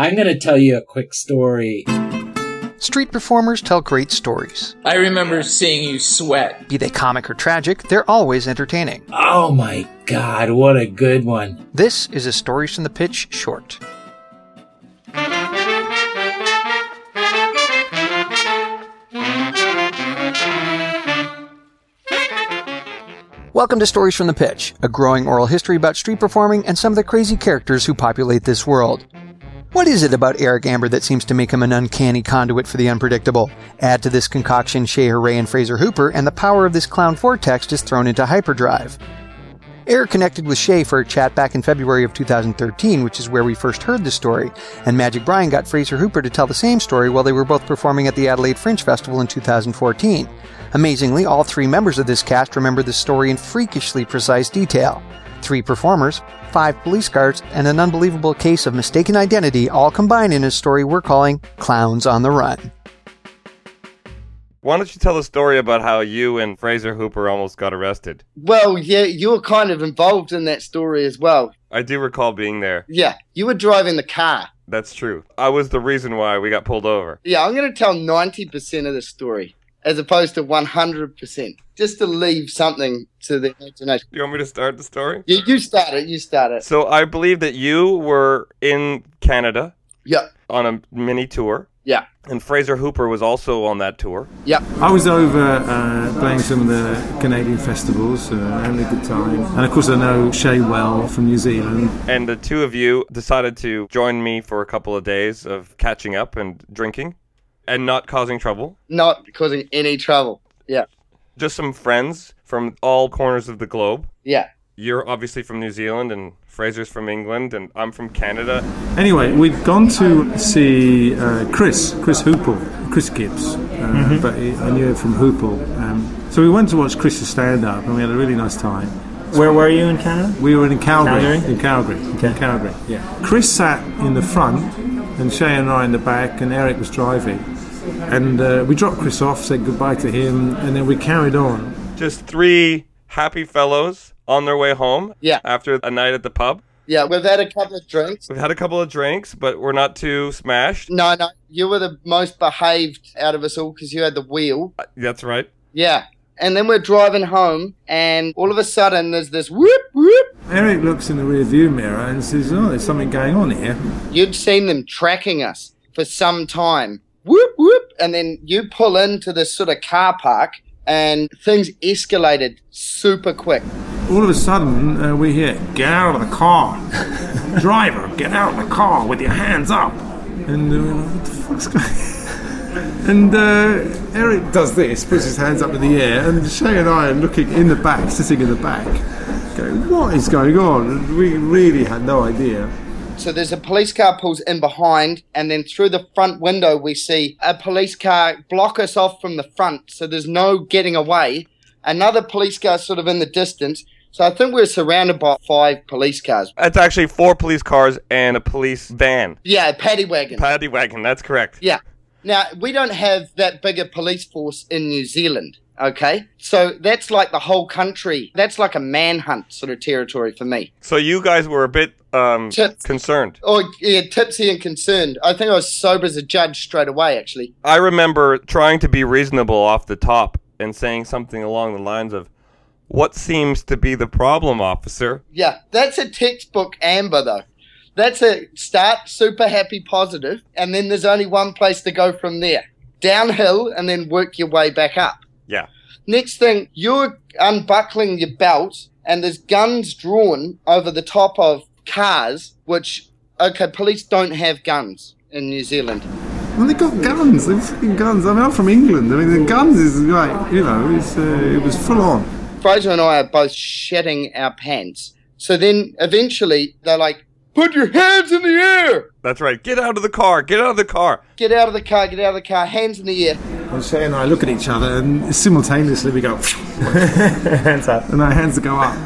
I'm going to tell you a quick story. Street performers tell great stories. I remember seeing you sweat. Be they comic or tragic, they're always entertaining. Oh my god, what a good one. This is a Stories from the Pitch short. Welcome to Stories from the Pitch, a growing oral history about street performing and some of the crazy characters who populate this world. What is it about Eric Amber that seems to make him an uncanny conduit for the unpredictable? Add to this concoction Shay Horay and Fraser Hooper, and the power of this clown vortex is thrown into hyperdrive. Eric connected with Shay for a chat back in February of 2013, which is where we first heard the story, and Magic Brian got Fraser Hooper to tell the same story while they were both performing at the Adelaide Fringe Festival in 2014. Amazingly, all three members of this cast remember the story in freakishly precise detail. Three performers, five police cars, and an unbelievable case of mistaken identity all combine in a story we're calling Clowns on the Run. Why don't you tell the story about how you and Fraser Hooper almost got arrested? Well, yeah, you were kind of involved in that story as well. I do recall being there. Yeah, you were driving the car. That's true. I was the reason why we got pulled over. Yeah, I'm going to tell 90% of the story as opposed to 100%, just to leave something to the imagination. Do you want me to start the story? You, you start it, you start it. So I believe that you were in Canada Yeah, on a mini tour, yeah, and Fraser Hooper was also on that tour. yeah. I was over uh, playing some of the Canadian festivals, uh, having a good time. And of course, I know Shay well from New Zealand. And the two of you decided to join me for a couple of days of catching up and drinking and not causing trouble. Not causing any trouble. Yeah, Just some friends from all corners of the globe. yeah. You're obviously from New Zealand, and Fraser's from England, and I'm from Canada. Anyway, we've gone to see uh, Chris, Chris Hoople, Chris Gibbs, uh, but he, I knew him from Hoople. Um, so we went to watch Chris's stand up and we had a really nice time. Where were you in Canada? We were in Calgary. Calgary? In Calgary. In Calgary, yeah. Chris sat in the front and Shay and I in the back, and Eric was driving. And uh, we dropped Chris off, said goodbye to him, and then we carried on. Just three happy fellows on their way home Yeah. after a night at the pub. Yeah, we've had a couple of drinks. We've had a couple of drinks, but we're not too smashed. No, no, you were the most behaved out of us all because you had the wheel. Uh, That's right. Yeah. And then we're driving home, and all of a sudden there's this whoop, whoop. Eric looks in the rear view mirror and says, Oh, there's something going on here. You'd seen them tracking us for some time. Whoop, whoop. And then you pull into this sort of car park, and things escalated super quick. All of a sudden, uh, we hear, Get out of the car. Driver, get out of the car with your hands up. And uh, What the fuck's going And uh, Eric does this, puts his hands up in the air, and Shay and I are looking in the back, sitting in the back, going, What is going on? And we really had no idea. So there's a police car pulls in behind, and then through the front window, we see a police car block us off from the front. So there's no getting away. Another police car sort of in the distance. So I think we're surrounded by five police cars. It's actually four police cars and a police van. Yeah, a paddy wagon. Paddy wagon, that's correct. Yeah. Now, we don't have that big a police force in New Zealand, okay? So that's like the whole country. That's like a manhunt sort of territory for me. So you guys were a bit um, Tips. concerned. Oh, yeah, tipsy and concerned. I think I was sober as a judge straight away, actually. I remember trying to be reasonable off the top and saying something along the lines of, What seems to be the problem, officer? Yeah, that's a textbook Amber, though. That's a start super happy positive, and then there's only one place to go from there downhill and then work your way back up. Yeah. Next thing, you're unbuckling your belt, and there's guns drawn over the top of cars, which, okay, police don't have guns in New Zealand. Well, they got guns. They've fucking guns. I mean, I'm from England. I mean, the guns is like, you know, it's, uh, it was full on. Fraser and I are both shedding our pants. So then eventually they're like, put your hands in the air! That's right. Get out of the car. Get out of the car. Get out of the car, get out of the car, hands in the air. And Shay and I look at each other, and simultaneously we go, Hands up. and our hands go up.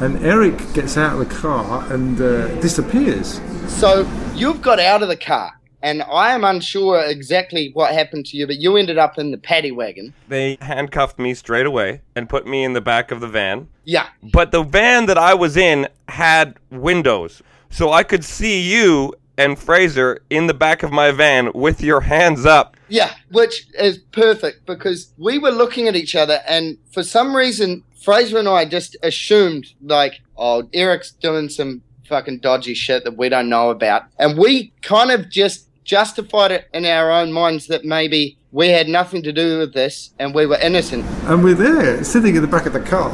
And Eric gets out of the car and uh, disappears. So you've got out of the car, and I am unsure exactly what happened to you, but you ended up in the paddy wagon. They handcuffed me straight away and put me in the back of the van. Yeah, But the van that I was in had windows. So I could see you and Fraser in the back of my van with your hands up. Yeah, which is perfect because we were looking at each other, and for some reason, Fraser and I just assumed, like, oh, Eric's doing some fucking dodgy shit that we don't know about. And we kind of just justified it in our own minds that maybe we had nothing to do with this and we were innocent. And we're there, sitting in the back of the car.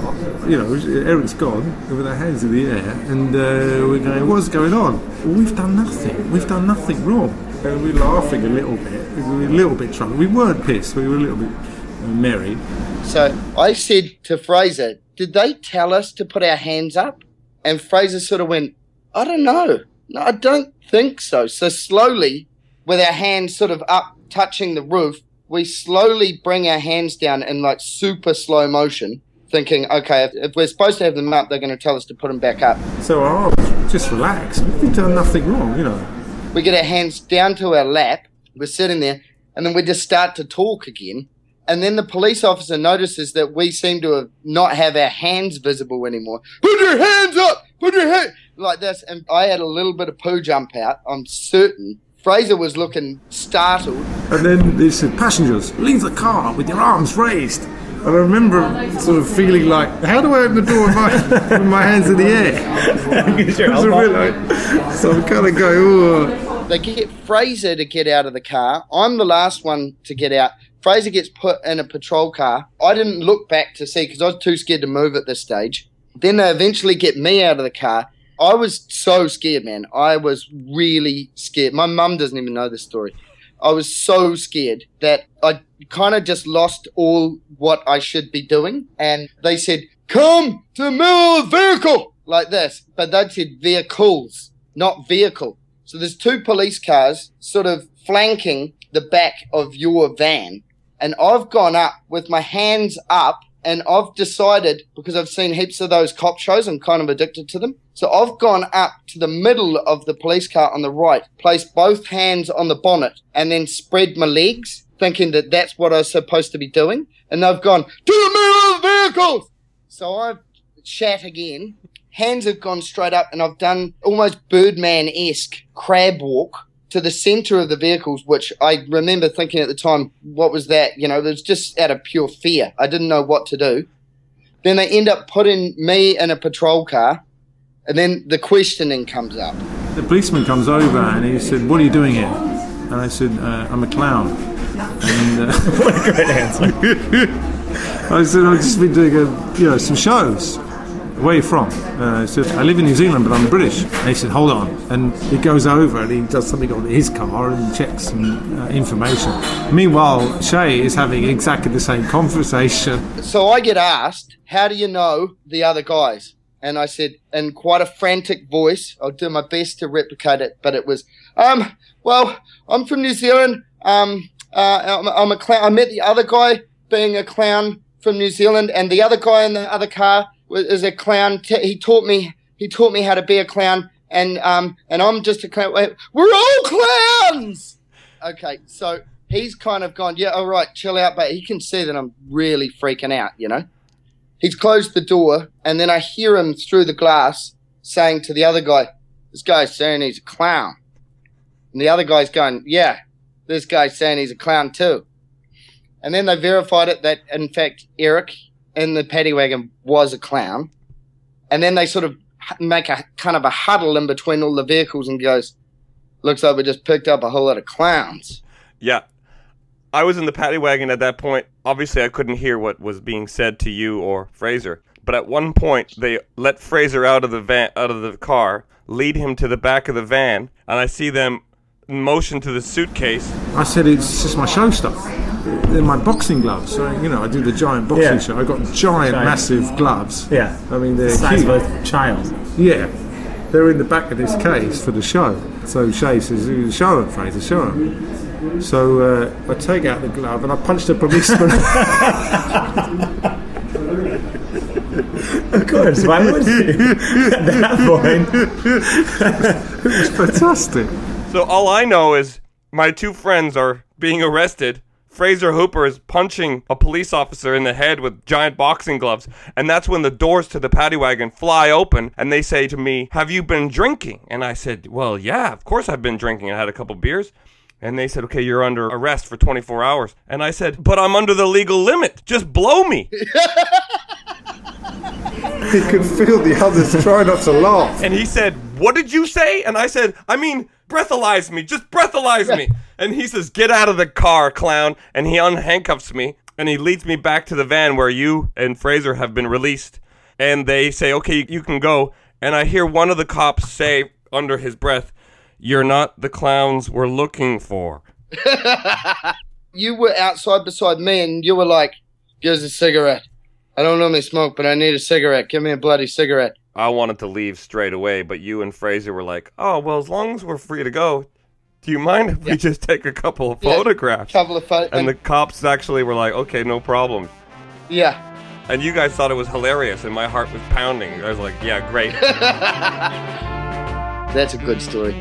You know, Eric's gone with our hands in the air, and uh, we're going, "What's going on?" Well, we've done nothing. We've done nothing wrong. And we're laughing a little bit. We were a little bit drunk. We weren't pissed. We were a little bit uh, merry. So I said to Fraser, Did they tell us to put our hands up? And Fraser sort of went, I don't know. No, I don't think so. So slowly, with our hands sort of up touching the roof, we slowly bring our hands down in like super slow motion, thinking, okay, if, if we're supposed to have them up, they're going to tell us to put them back up. So I was just relax. We've done nothing wrong, you know. We get our hands down to our lap. We're sitting there, and then we just start to talk again. And then the police officer notices that we seem to have not have our hands visible anymore. Put your hands up! Put your hand like this. And I had a little bit of poo jump out. I'm certain. Fraser was looking startled. And then they said, passengers, leave the car with your arms raised. And I remember sort of feeling like, how do I open the door with my, with my hands in the air? Use It was a elbow. bit like, so I'm kind of going, oh. They get Fraser to get out of the car. I'm the last one to get out. Fraser gets put in a patrol car. I didn't look back to see because I was too scared to move at this stage. Then they eventually get me out of the car. I was so scared, man. I was really scared. My mum doesn't even know this story. I was so scared that I kind of just lost all what I should be doing. And they said, Come to middle vehicle like this. But they said vehicles, not vehicle. So there's two police cars sort of flanking the back of your van. And I've gone up with my hands up and I've decided because I've seen heaps of those cop shows, I'm kind of addicted to them. So I've gone up to the middle of the police car on the right, placed both hands on the bonnet, and then spread my legs, thinking that that's what I was supposed to be doing. And they've gone to the middle of the vehicles. So I've shat again. Hands have gone straight up, and I've done almost Birdman esque crab walk to the center of the vehicles, which I remember thinking at the time, what was that? You know, it was just out of pure fear. I didn't know what to do. Then they end up putting me in a patrol car, and then the questioning comes up. The policeman comes over and he said, what are you doing here? And I said, uh, I'm a clown. And uh, What a great answer. I said, I've just been doing a, you know, some shows. Where are you from? Uh, I said, I live in New Zealand, but I'm British. And he said, hold on. And he goes over and he does something on his car and checks some uh, information. Meanwhile, Shay is having exactly the same conversation. So I get asked, How do you know the other guys? And I said, in quite a frantic voice, I'll do my best to replicate it, but it was, um, well, I'm from New Zealand. Um, uh, I'm, I'm a clown. I met the other guy being a clown from New Zealand, and the other guy in the other car is a clown. He taught me, he taught me how to be a clown, and um, and I'm just a clown. We're all clowns. Okay, so he's kind of gone, yeah, all right, chill out, but he can see that I'm really freaking out, you know. He's closed the door, and then I hear him through the glass saying to the other guy, This guy's saying he's a clown. And the other guy's going, Yeah, this guy's saying he's a clown too. And then they verified it that, in fact, Eric in the paddy wagon was a clown. And then they sort of make a kind of a huddle in between all the vehicles and goes, Looks like we just picked up a whole lot of clowns. Yeah. I was in the paddy wagon at that point. Obviously, I couldn't hear what was being said to you or Fraser. But at one point, they let Fraser out of the van, out of the car, lead him to the back of the van, and I see them motion to the suitcase. I said, it's just my show stuff. They're my boxing gloves. So, you know, I do the giant boxing Yeah. show. I've got giant, Giant. massive gloves. Yeah. I mean, they're The size huge. of a child. Yeah, they're in the back of this case for the show. So Shay says, "Show them, Fraser, show them." So uh, I take out the glove and I punch the policeman. Of course. Why would you? At that point. it was fantastic. So all I know is my two friends are being arrested Fraser Hooper is punching a police officer in the head with giant boxing gloves. And that's when the doors to the paddy wagon fly open and they say to me, Have you been drinking? And I said, Well, yeah, of course I've been drinking. I had a couple beers. And they said, Okay, you're under arrest for 24 hours. And I said, But I'm under the legal limit. Just blow me. He could feel the others try not to laugh. And he said, What did you say? And I said, I mean, breathalyze me. Just breathalyze me. And he says, Get out of the car, clown. And he unhandcuffs me and he leads me back to the van where you and Fraser have been released. And they say, Okay, you can go. And I hear one of the cops say under his breath, You're not the clowns we're looking for. You were outside beside me, and you were like, "Here's a cigarette. I don't normally smoke, but I need a cigarette. Give me a bloody cigarette." I wanted to leave straight away, but you and Fraser were like, "Oh, well, as long as we're free to go, do you mind if we just take a couple of Yeah, photographs?" Couple of pho- And the cops actually were like, "Okay, no problem." yeah. And you guys thought it was hilarious, and my heart was pounding. I was like, "Yeah, great." That's a good story.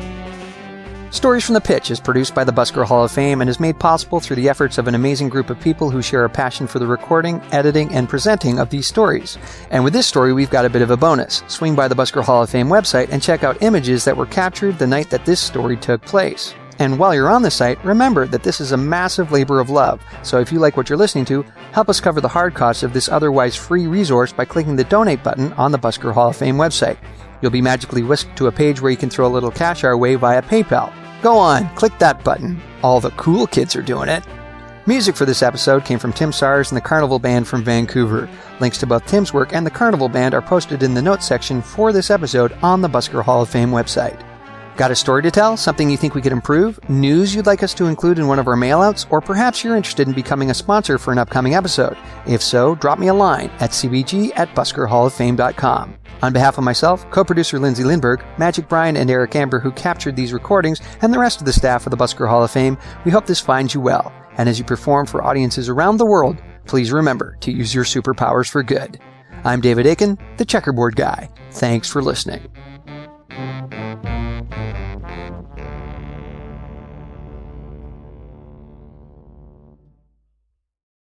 Stories from the Pitch is produced by the Busker Hall of Fame and is made possible through the efforts of an amazing group of people who share a passion for the recording, editing, and presenting of these stories. And with this story, we've got a bit of a bonus. Swing by the Busker Hall of Fame website and check out images that were captured the night that this story took place. And while you're on the site, remember that this is a massive labor of love. So if you like what you're listening to, help us cover the hard costs of this otherwise free resource by clicking the donate button on the Busker Hall of Fame website. You'll be magically whisked to a page where you can throw a little cash our way via PayPal. Go on, click that button. All the cool kids are doing it. Music for this episode came from Tim Sars and the Carnival Band from Vancouver. Links to both Tim's work and the Carnival Band are posted in the notes section for this episode on the Busker Hall of Fame website. Got a story to tell? Something you think we could improve? News you'd like us to include in one of our mailouts? Or perhaps you're interested in becoming a sponsor for an upcoming episode? If so, drop me a line at cbg at buskerhalloffame.com. On behalf of myself, co-producer Lindsay Lindberg, Magic Brian, and Eric Amber, who captured these recordings, and the rest of the staff of the Busker Hall of Fame, we hope this finds you well. And as you perform for audiences around the world, please remember to use your superpowers for good. I'm David Aiken, the checkerboard guy. Thanks for listening.